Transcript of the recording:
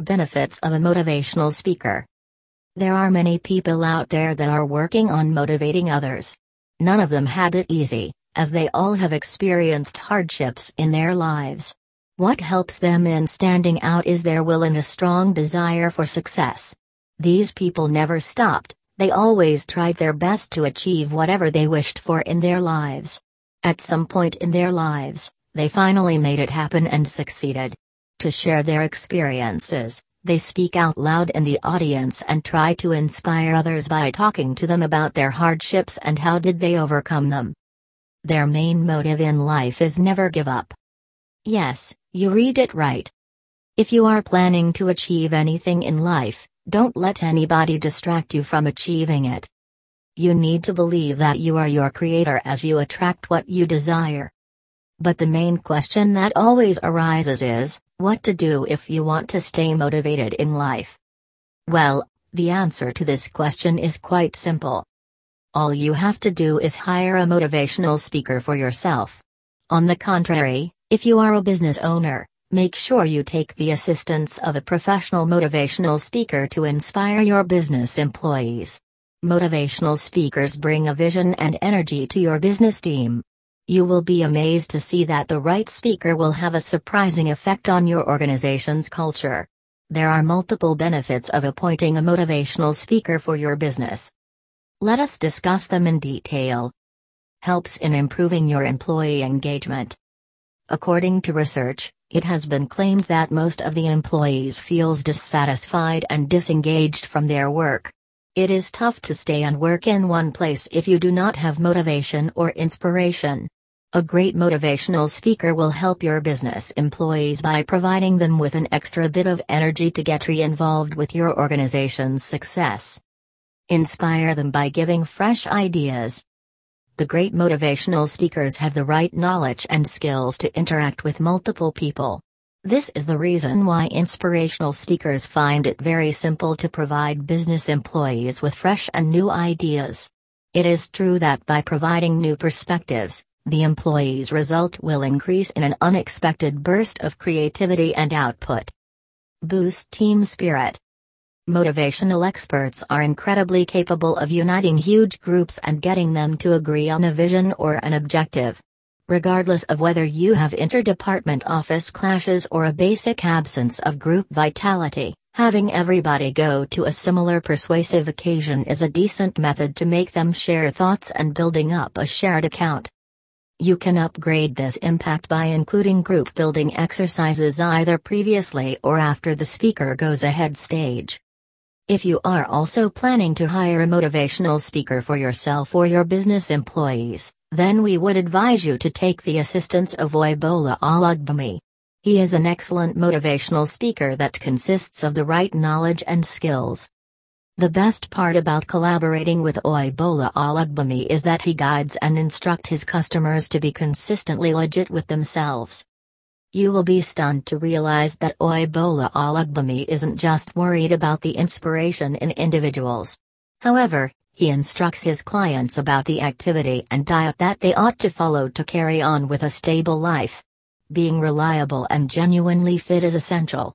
Benefits of a motivational speaker. There are many people out there that are working on motivating others. None of them had it easy, as they all have experienced hardships in their lives. What helps them in standing out is their will and a strong desire for success. These people never stopped, they always tried their best to achieve whatever they wished for in their lives. At some point in their lives, they finally made it happen and succeeded. To share their experiences, they speak out loud in the audience and try to inspire others by talking to them about their hardships and how did they overcome them. Their main motive in life is never give up. Yes, you read it right. If you are planning to achieve anything in life, don't let anybody distract you from achieving it. You need to believe that you are your creator as you attract what you desire. But the main question that always arises is what to do if you want to stay motivated in life? Well, the answer to this question is quite simple. All you have to do is hire a motivational speaker for yourself. On the contrary, if you are a business owner, make sure you take the assistance of a professional motivational speaker to inspire your business employees. Motivational speakers bring a vision and energy to your business team. You will be amazed to see that the right speaker will have a surprising effect on your organization's culture. There are multiple benefits of appointing a motivational speaker for your business. Let us discuss them in detail. Helps in improving your employee engagement. According to research, it has been claimed that most of the employees feels dissatisfied and disengaged from their work. It is tough to stay and work in one place if you do not have motivation or inspiration. A great motivational speaker will help your business employees by providing them with an extra bit of energy to get re involved with your organization's success. Inspire them by giving fresh ideas. The great motivational speakers have the right knowledge and skills to interact with multiple people. This is the reason why inspirational speakers find it very simple to provide business employees with fresh and new ideas. It is true that by providing new perspectives, the employee's result will increase in an unexpected burst of creativity and output. Boost team spirit. Motivational experts are incredibly capable of uniting huge groups and getting them to agree on a vision or an objective. Regardless of whether you have interdepartment office clashes or a basic absence of group vitality, having everybody go to a similar persuasive occasion is a decent method to make them share thoughts and building up a shared account. You can upgrade this impact by including group building exercises either previously or after the speaker goes ahead stage. If you are also planning to hire a motivational speaker for yourself or your business employees, then we would advise you to take the assistance of Oyebola Olugbemi. He is an excellent motivational speaker that consists of the right knowledge and skills, the best part about collaborating with Oyebola Olugbemi is that he guides and instructs his customers to be consistently legit with themselves. You will be stunned to realize that Oyebola Olugbemi isn't just worried about the inspiration in individuals. However, he instructs his clients about the activity and diet that they ought to follow to carry on with a stable life. Being reliable and genuinely fit is essential.